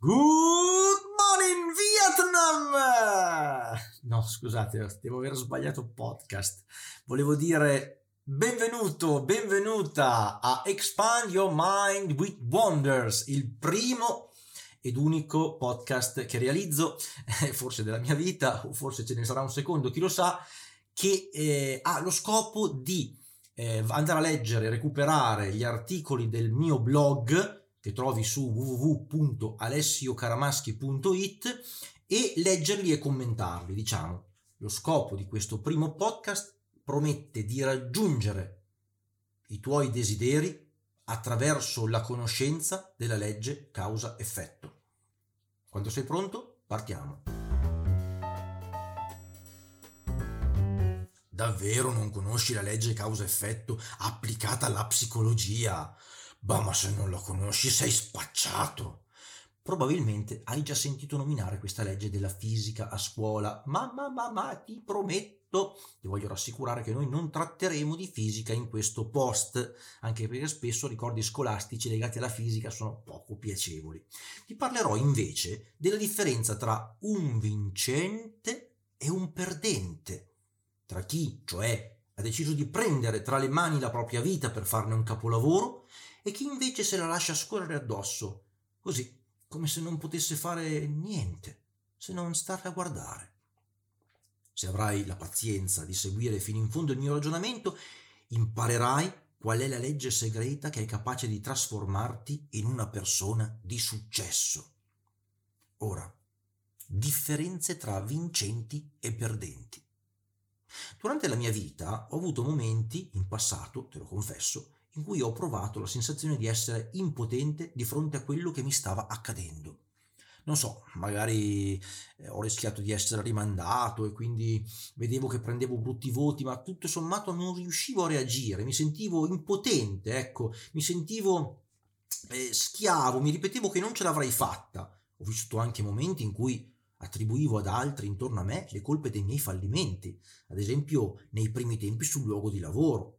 Good morning Vietnam! No, scusate, devo aver sbagliato podcast. Volevo dire benvenuto, benvenuta a Expand Your Mind with Wonders, il primo ed unico podcast che realizzo, forse della mia vita, o forse ce ne sarà un secondo, chi lo sa, che eh, ha lo scopo di eh, andare a leggere, recuperare gli articoli del mio blog che trovi su www.alessiocaramaschi.it e leggerli e commentarli, diciamo. Lo scopo di questo primo podcast promette di raggiungere i tuoi desideri attraverso la conoscenza della legge causa-effetto. Quando sei pronto, partiamo. Davvero non conosci la legge causa-effetto applicata alla psicologia? Bah, ma se non la conosci sei spacciato. Probabilmente hai già sentito nominare questa legge della fisica a scuola, ma, ma, ma, ma ti prometto, ti voglio rassicurare che noi non tratteremo di fisica in questo post, anche perché spesso ricordi scolastici legati alla fisica sono poco piacevoli. Ti parlerò invece della differenza tra un vincente e un perdente, tra chi, cioè, ha deciso di prendere tra le mani la propria vita per farne un capolavoro e chi invece se la lascia scorrere addosso, così come se non potesse fare niente, se non stare a guardare. Se avrai la pazienza di seguire fino in fondo il mio ragionamento, imparerai qual è la legge segreta che è capace di trasformarti in una persona di successo. Ora, differenze tra vincenti e perdenti. Durante la mia vita ho avuto momenti, in passato, te lo confesso, in cui ho provato la sensazione di essere impotente di fronte a quello che mi stava accadendo. Non so, magari eh, ho rischiato di essere rimandato e quindi vedevo che prendevo brutti voti, ma tutto sommato non riuscivo a reagire, mi sentivo impotente, ecco, mi sentivo eh, schiavo, mi ripetevo che non ce l'avrei fatta. Ho vissuto anche momenti in cui attribuivo ad altri intorno a me le colpe dei miei fallimenti, ad esempio nei primi tempi sul luogo di lavoro.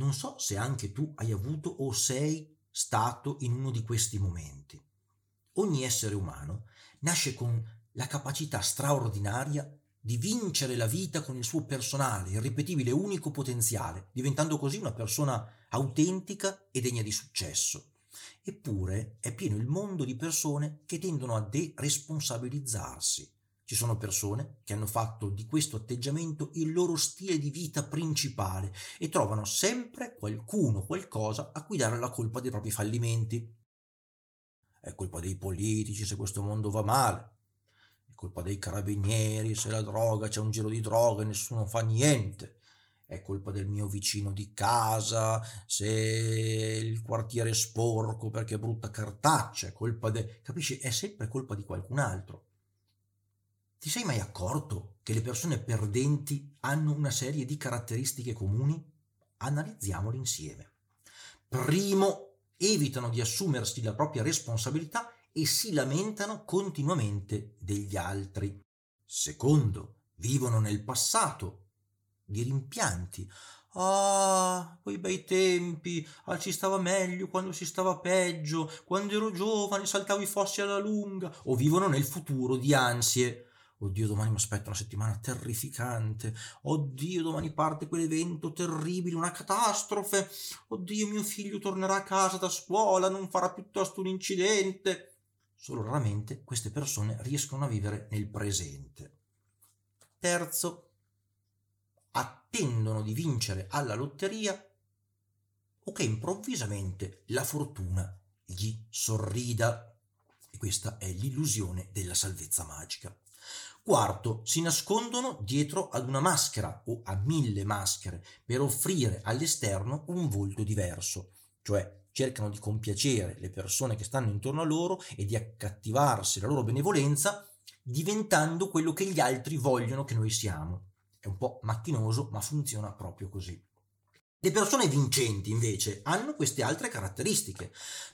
Non so se anche tu hai avuto o sei stato in uno di questi momenti. Ogni essere umano nasce con la capacità straordinaria di vincere la vita con il suo personale, irripetibile, unico potenziale, diventando così una persona autentica e degna di successo. Eppure è pieno il mondo di persone che tendono a deresponsabilizzarsi, ci sono persone che hanno fatto di questo atteggiamento il loro stile di vita principale e trovano sempre qualcuno, qualcosa a cui dare la colpa dei propri fallimenti. È colpa dei politici se questo mondo va male, è colpa dei carabinieri se la droga c'è un giro di droga e nessuno fa niente è colpa del mio vicino di casa, se il quartiere è sporco perché è brutta cartaccia, è colpa de... capisci? È sempre colpa di qualcun altro. Ti sei mai accorto che le persone perdenti hanno una serie di caratteristiche comuni? Analizziamole insieme. Primo, evitano di assumersi la propria responsabilità e si lamentano continuamente degli altri. Secondo, vivono nel passato di rimpianti. Ah, quei bei tempi, ah, ci stava meglio quando si stava peggio, quando ero giovane saltavo i fossi alla lunga, o vivono nel futuro di ansie. Oddio, domani mi aspetta una settimana terrificante. Oddio, domani parte quell'evento terribile, una catastrofe. Oddio, mio figlio tornerà a casa da scuola, non farà piuttosto un incidente. Solo raramente queste persone riescono a vivere nel presente. Terzo, attendono di vincere alla lotteria o che improvvisamente la fortuna gli sorrida. E questa è l'illusione della salvezza magica. Quarto, si nascondono dietro ad una maschera o a mille maschere per offrire all'esterno un volto diverso, cioè cercano di compiacere le persone che stanno intorno a loro e di accattivarsi la loro benevolenza diventando quello che gli altri vogliono che noi siamo. È un po' macchinoso, ma funziona proprio così. Le persone vincenti, invece, hanno queste altre caratteristiche.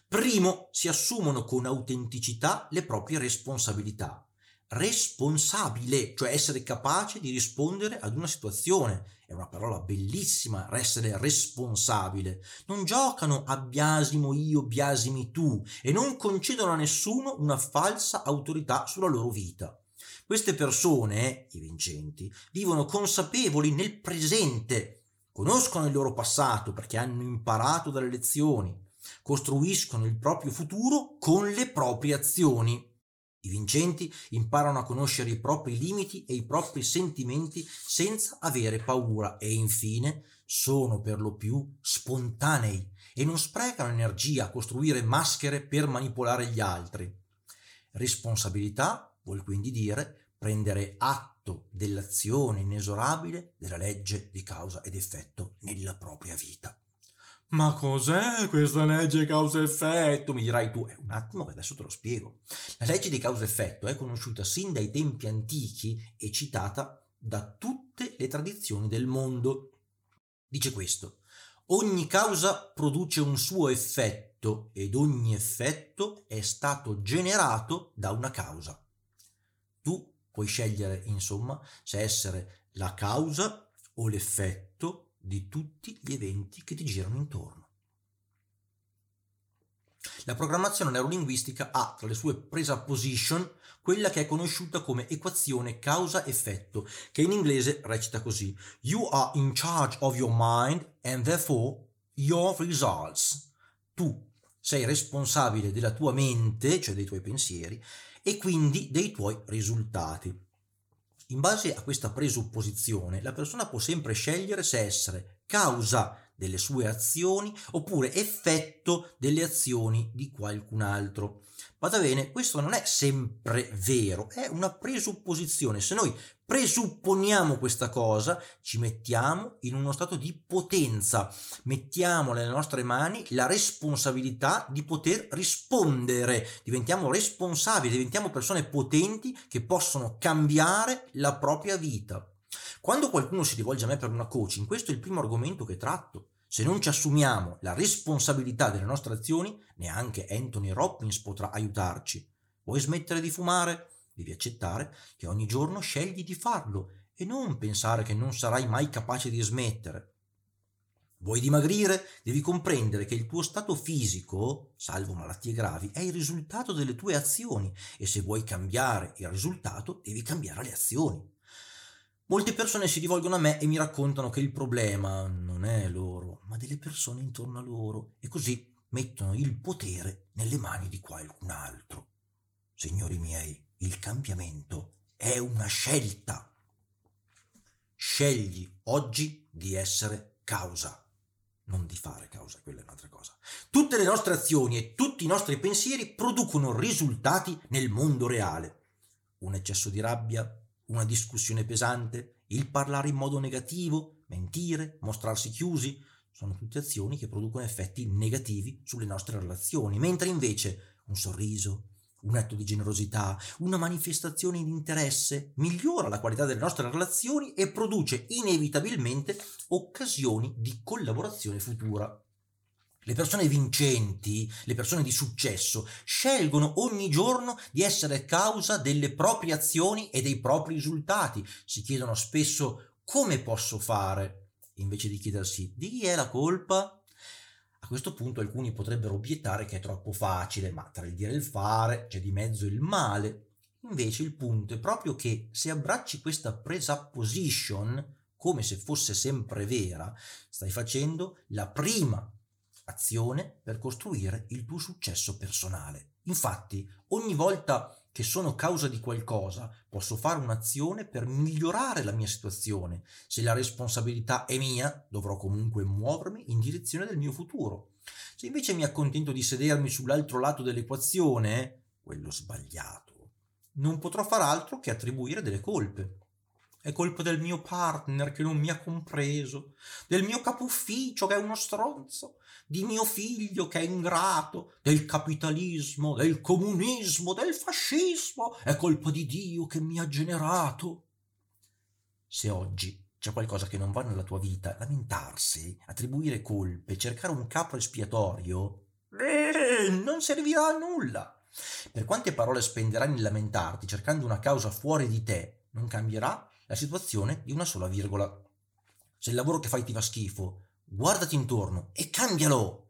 Primo, si assumono con autenticità le proprie responsabilità responsabile, cioè essere capace di rispondere ad una situazione. È una parola bellissima, essere responsabile. Non giocano a biasimo io, biasimi tu e non concedono a nessuno una falsa autorità sulla loro vita. Queste persone, i vincenti, vivono consapevoli nel presente, conoscono il loro passato perché hanno imparato dalle lezioni, costruiscono il proprio futuro con le proprie azioni. I vincenti imparano a conoscere i propri limiti e i propri sentimenti senza avere paura e infine sono per lo più spontanei e non sprecano energia a costruire maschere per manipolare gli altri. Responsabilità vuol quindi dire prendere atto dell'azione inesorabile della legge di causa ed effetto nella propria vita. Ma cos'è questa legge causa-effetto? Mi dirai tu, è un attimo che adesso te lo spiego. La legge di causa-effetto è conosciuta sin dai tempi antichi e citata da tutte le tradizioni del mondo. Dice questo, ogni causa produce un suo effetto ed ogni effetto è stato generato da una causa. Tu puoi scegliere, insomma, se essere la causa o l'effetto di tutti gli eventi che ti girano intorno. La programmazione neurolinguistica ha tra le sue presupposition quella che è conosciuta come equazione causa-effetto, che in inglese recita così: You are in charge of your mind and therefore your results. Tu sei responsabile della tua mente, cioè dei tuoi pensieri, e quindi dei tuoi risultati. In base a questa presupposizione, la persona può sempre scegliere se essere causa delle sue azioni oppure effetto delle azioni di qualcun altro. Vada bene, questo non è sempre vero, è una presupposizione. Se noi presupponiamo questa cosa, ci mettiamo in uno stato di potenza, mettiamo nelle nostre mani la responsabilità di poter rispondere, diventiamo responsabili, diventiamo persone potenti che possono cambiare la propria vita. Quando qualcuno si rivolge a me per una coaching, questo è il primo argomento che tratto. Se non ci assumiamo la responsabilità delle nostre azioni, neanche Anthony Robbins potrà aiutarci. Vuoi smettere di fumare? Devi accettare che ogni giorno scegli di farlo e non pensare che non sarai mai capace di smettere. Vuoi dimagrire? Devi comprendere che il tuo stato fisico, salvo malattie gravi, è il risultato delle tue azioni e se vuoi cambiare il risultato devi cambiare le azioni. Molte persone si rivolgono a me e mi raccontano che il problema non è loro, ma delle persone intorno a loro e così mettono il potere nelle mani di qualcun altro. Signori miei, il cambiamento è una scelta. Scegli oggi di essere causa, non di fare causa, quella è un'altra cosa. Tutte le nostre azioni e tutti i nostri pensieri producono risultati nel mondo reale. Un eccesso di rabbia, una discussione pesante, il parlare in modo negativo, mentire, mostrarsi chiusi, sono tutte azioni che producono effetti negativi sulle nostre relazioni, mentre invece un sorriso, un atto di generosità, una manifestazione di interesse migliora la qualità delle nostre relazioni e produce inevitabilmente occasioni di collaborazione futura. Le persone vincenti, le persone di successo, scelgono ogni giorno di essere causa delle proprie azioni e dei propri risultati. Si chiedono spesso come posso fare, invece di chiedersi di chi è la colpa. A questo punto alcuni potrebbero obiettare che è troppo facile, ma tra il dire e il fare c'è di mezzo il male. Invece il punto è proprio che se abbracci questa presupposition come se fosse sempre vera, stai facendo la prima azione per costruire il tuo successo personale. Infatti, ogni volta che sono causa di qualcosa, posso fare un'azione per migliorare la mia situazione. Se la responsabilità è mia, dovrò comunque muovermi in direzione del mio futuro. Se invece mi accontento di sedermi sull'altro lato dell'equazione, quello sbagliato, non potrò far altro che attribuire delle colpe. È colpa del mio partner che non mi ha compreso, del mio capo ufficio che è uno stronzo, di mio figlio che è ingrato, del capitalismo, del comunismo, del fascismo. È colpa di Dio che mi ha generato. Se oggi c'è qualcosa che non va nella tua vita, lamentarsi, attribuire colpe, cercare un capo espiatorio, eh, non servirà a nulla. Per quante parole spenderai nel lamentarti cercando una causa fuori di te, non cambierà la situazione di una sola virgola. Se il lavoro che fai ti fa schifo, guardati intorno e cambialo.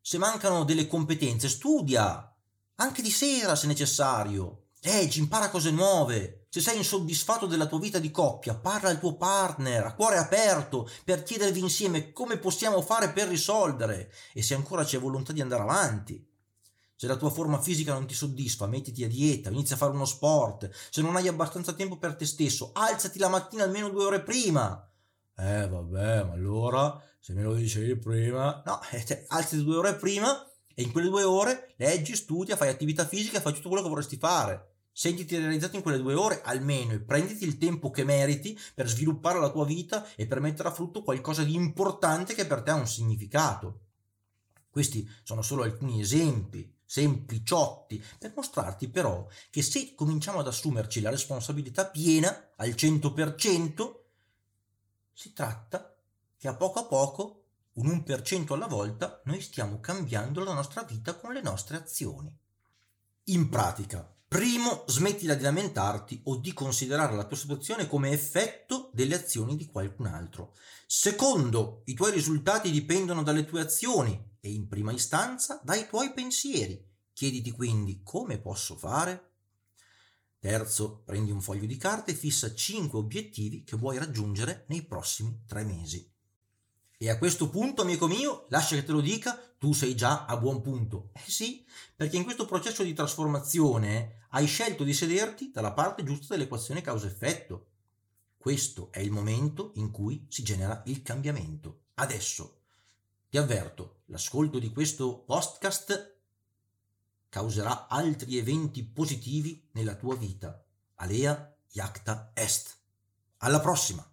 Se mancano delle competenze, studia, anche di sera se necessario. Leggi, impara cose nuove. Se sei insoddisfatto della tua vita di coppia, parla al tuo partner a cuore aperto per chiedervi insieme come possiamo fare per risolvere e se ancora c'è volontà di andare avanti. Se la tua forma fisica non ti soddisfa, mettiti a dieta, inizia a fare uno sport. Se non hai abbastanza tempo per te stesso, alzati la mattina almeno due ore prima. Eh vabbè, ma allora se me lo dicevi prima... No, eh, alzati due ore prima e in quelle due ore leggi, studia, fai attività fisica, fai tutto quello che vorresti fare. Sentiti realizzato in quelle due ore almeno e prenditi il tempo che meriti per sviluppare la tua vita e per mettere a frutto qualcosa di importante che per te ha un significato. Questi sono solo alcuni esempi sempliciotti per mostrarti però che se cominciamo ad assumerci la responsabilità piena al 100%, si tratta che a poco a poco un 1% alla volta noi stiamo cambiando la nostra vita con le nostre azioni. In pratica, primo, smettila di lamentarti o di considerare la tua situazione come effetto delle azioni di qualcun altro. Secondo, i tuoi risultati dipendono dalle tue azioni e in prima istanza dai tuoi pensieri. Chiediti quindi come posso fare? Terzo, prendi un foglio di carta e fissa 5 obiettivi che vuoi raggiungere nei prossimi 3 mesi. E a questo punto, amico mio, lascia che te lo dica, tu sei già a buon punto. Eh sì, perché in questo processo di trasformazione hai scelto di sederti dalla parte giusta dell'equazione causa-effetto. Questo è il momento in cui si genera il cambiamento. Adesso, ti avverto, l'ascolto di questo podcast causerà altri eventi positivi nella tua vita. Alea Iacta Est. Alla prossima!